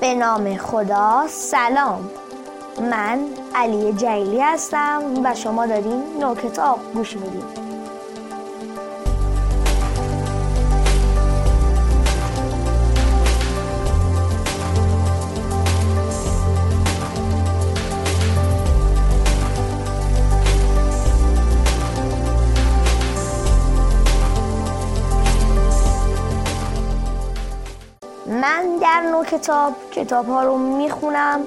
به نام خدا سلام. من علی جلیلی هستم و شما دارین نو کتاب گوش میدین کتاب کتاب ها رو می‌خونم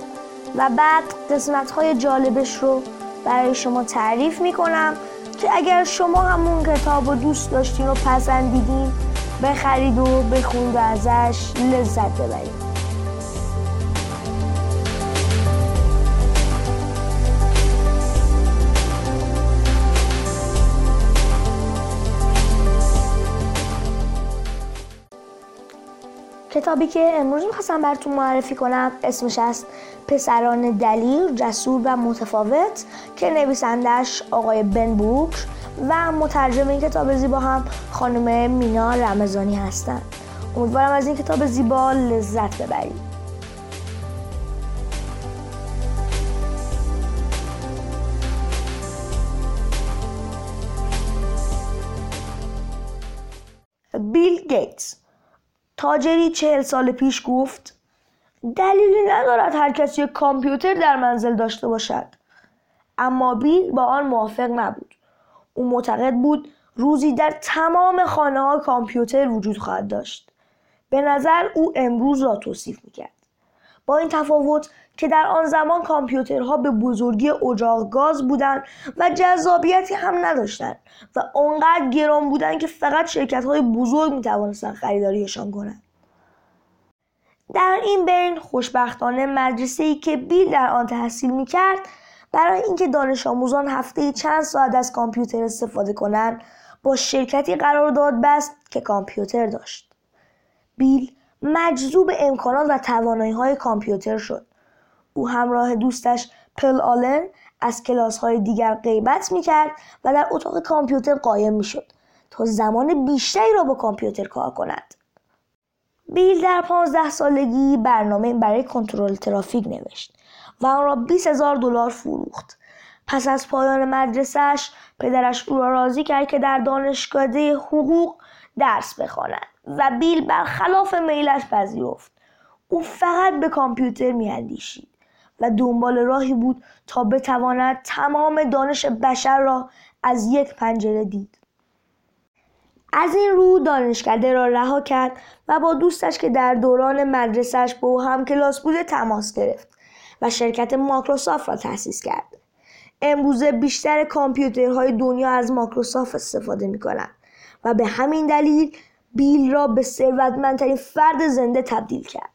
و بعد قسمت های جالبش رو برای شما تعریف می‌کنم که اگر شما همون کتاب رو دوست داشتین و پسندیدین بخرید و بخونید و ازش لذت ببرید. کتابی که امروز می‌خواستم براتون معرفی کنم اسمش است پسران دلیر جسور و متفاوت که نویسندش آقای بن بوک و مترجم این کتاب زیبا هم خانم مینا رمضانی هستند امیدوارم از این کتاب زیبا لذت ببرید. بیل گیتس تاجری چهل سال پیش گفت دلیلی ندارد هر کسی یک کامپیوتر در منزل داشته باشد. اما بیل با آن موافق نبود. او معتقد بود روزی در تمام خانه ها کامپیوتر وجود خواهد داشت. به نظر او امروز را توصیف می‌کرد. با این تفاوت که در آن زمان کامپیوترها به بزرگی اجاق گاز بودند و جذابیتی هم نداشتند و آنقدر گران بودند که فقط شرکت های بزرگ می توانستند خریداریشان کنند. در این بین خوشبختانه مدرسه ای که بیل در آن تحصیل می کرد برای اینکه دانش آموزان هفته چند ساعت از کامپیوتر استفاده کنند با شرکتی قرار داد بست که کامپیوتر داشت. بیل مجذوب امکانات و توانایی های کامپیوتر شد او همراه دوستش پل آلن از کلاس های دیگر غیبت می کرد و در اتاق کامپیوتر قایم می شد تا زمان بیشتری را با کامپیوتر کار کند. بیل در پانزده سالگی برنامه برای کنترل ترافیک نوشت و آن را 20 هزار دلار فروخت. پس از پایان مدرسهش پدرش او را راضی کرد که در دانشگاه حقوق درس بخواند و بیل برخلاف میلش پذیرفت. او فقط به کامپیوتر میاندیشید و دنبال راهی بود تا بتواند تمام دانش بشر را از یک پنجره دید از این رو دانشکده را رها کرد و با دوستش که در دوران مدرسهش با او هم کلاس بوده تماس گرفت و شرکت ماکروسافت را تأسیس کرد امروزه بیشتر کامپیوترهای دنیا از ماکروسافت استفاده می کنند و به همین دلیل بیل را به ثروتمندترین فرد زنده تبدیل کرد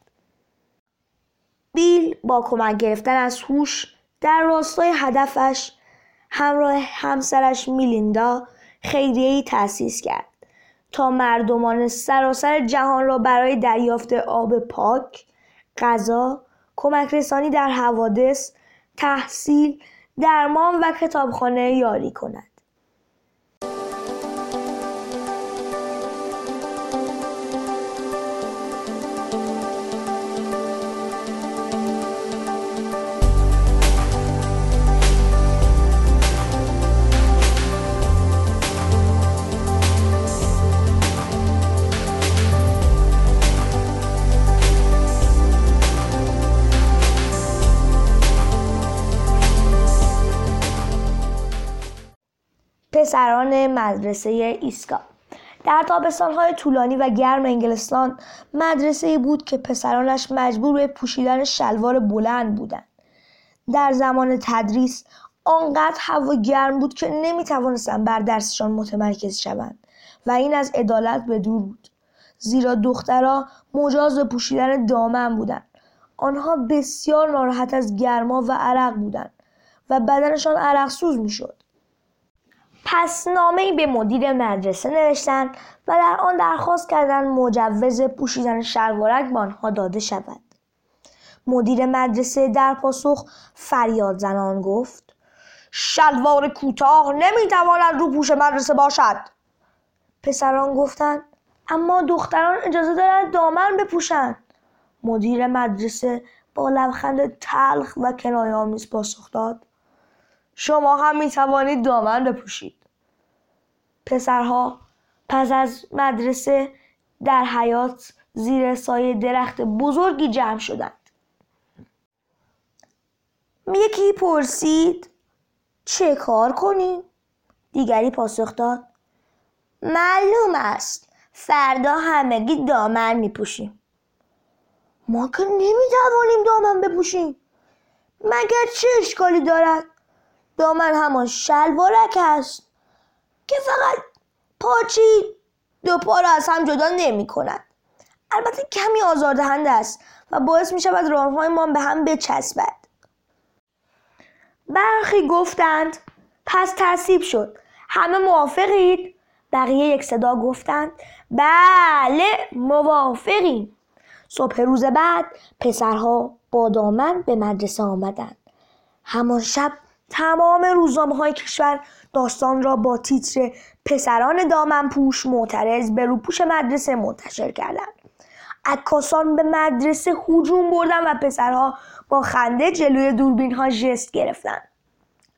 بیل با کمک گرفتن از هوش در راستای هدفش همراه همسرش میلیندا خیریه‌ای تأسیس کرد تا مردمان سراسر جهان را برای دریافت آب پاک، غذا، کمک رسانی در حوادث، تحصیل، درمان و کتابخانه یاری کند. پسران مدرسه ایسکا در تابستانهای طولانی و گرم انگلستان مدرسه بود که پسرانش مجبور به پوشیدن شلوار بلند بودند. در زمان تدریس آنقدر هوا گرم بود که نمی بر درسشان متمرکز شوند و این از عدالت به دور بود. زیرا دخترها مجاز به پوشیدن دامن بودند. آنها بسیار ناراحت از گرما و عرق بودند و بدنشان عرق سوز می شد پس نامه به مدیر مدرسه نوشتند و در آن درخواست کردند مجوز پوشیدن شلوارک به آنها داده شود. مدیر مدرسه در پاسخ فریاد زنان گفت شلوار کوتاه نمی‌تواند رو پوش مدرسه باشد. پسران گفتند اما دختران اجازه دارند دامن بپوشند. مدیر مدرسه با لبخند تلخ و کنایه آمیز پاسخ داد. شما هم می توانید دامن بپوشید. پسرها پس از مدرسه در حیات زیر سایه درخت بزرگی جمع شدند. یکی پرسید چه کار کنیم؟ دیگری پاسخ داد معلوم است فردا همگی دامن می پوشیم ما که نمی توانیم دامن بپوشیم. مگر چه اشکالی دارد؟ دامن همان شلوارک است که فقط پاچی دو پا را از هم جدا نمی کند. البته کمی آزاردهنده است و باعث می شود ما به هم بچسبد. برخی گفتند پس تصیب شد. همه موافقید؟ بقیه یک صدا گفتند بله موافقیم. صبح روز بعد پسرها با دامن به مدرسه آمدند. همان شب تمام روزنامه های کشور داستان را با تیتر پسران دامن پوش معترض به روپوش مدرسه منتشر کردند. عکاسان به مدرسه هجوم بردن و پسرها با خنده جلوی دوربین ها ژست گرفتند.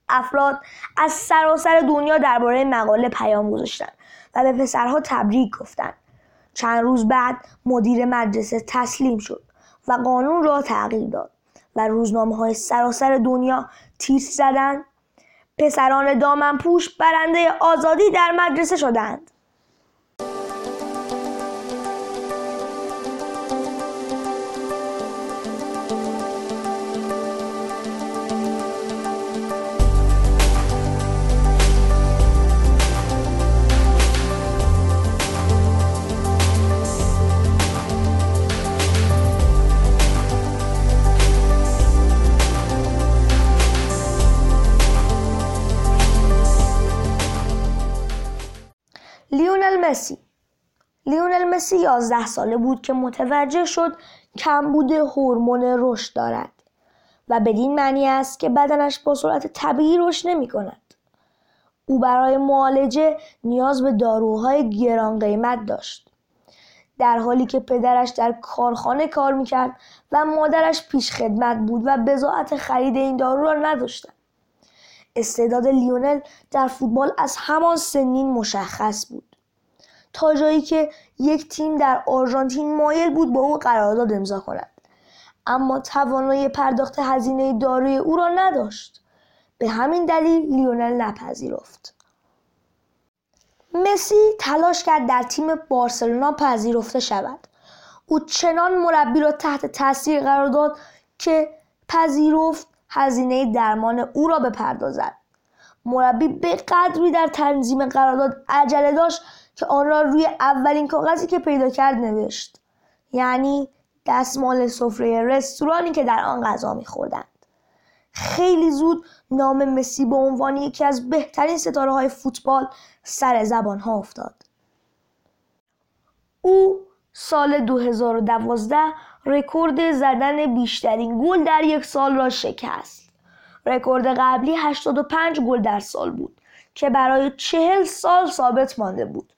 افراد از سراسر دنیا درباره مقاله پیام گذاشتند و به پسرها تبریک گفتند. چند روز بعد مدیر مدرسه تسلیم شد و قانون را تغییر داد. و روزنامه های سراسر دنیا تیتر زدند پسران دامن پوش برنده آزادی در مدرسه شدند. مسی لیونل مسی 11 ساله بود که متوجه شد کمبود هورمون رشد دارد و بدین معنی است که بدنش با سرعت طبیعی رشد نمی کند. او برای معالجه نیاز به داروهای گران قیمت داشت. در حالی که پدرش در کارخانه کار می‌کرد و مادرش پیش خدمت بود و بزاعت خرید این دارو را نداشتند. استعداد لیونل در فوتبال از همان سنین مشخص بود. تا جایی که یک تیم در آرژانتین مایل بود با او قرارداد امضا کند. اما توانایی پرداخت هزینه داروی او را نداشت. به همین دلیل لیونل نپذیرفت. مسی تلاش کرد در تیم بارسلونا پذیرفته شود. او چنان مربی را تحت تاثیر قرار داد که پذیرفت هزینه درمان او را بپردازد. مربی به قدری در تنظیم قرارداد عجله داشت که آن را روی اولین کاغذی که پیدا کرد نوشت. یعنی دستمال سفره رستورانی که در آن غذا میخوردند. خیلی زود نام مسی به عنوان یکی از بهترین ستاره های فوتبال سر زبان ها افتاد. او سال 2012 رکورد زدن بیشترین گل در یک سال را شکست. رکورد قبلی 85 گل در سال بود که برای چهل سال ثابت مانده بود.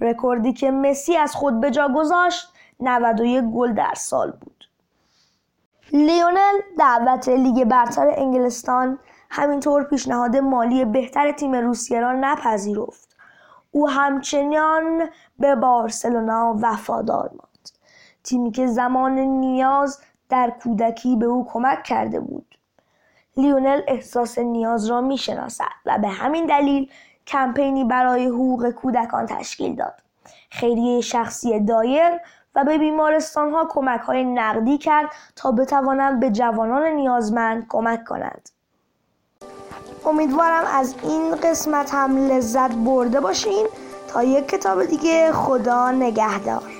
رکوردی که مسی از خود به جا گذاشت 91 گل در سال بود. لیونل دعوت لیگ برتر انگلستان همینطور پیشنهاد مالی بهتر تیم روسیه را نپذیرفت. او همچنان به بارسلونا وفادار ماند. تیمی که زمان نیاز در کودکی به او کمک کرده بود. لیونل احساس نیاز را می شناسد و به همین دلیل کمپینی برای حقوق کودکان تشکیل داد. خیریه شخصی دایر و به بیمارستان ها کمک های نقدی کرد تا بتوانند به جوانان نیازمند کمک کنند. امیدوارم از این قسمت هم لذت برده باشین. تا یک کتاب دیگه خدا نگهدار.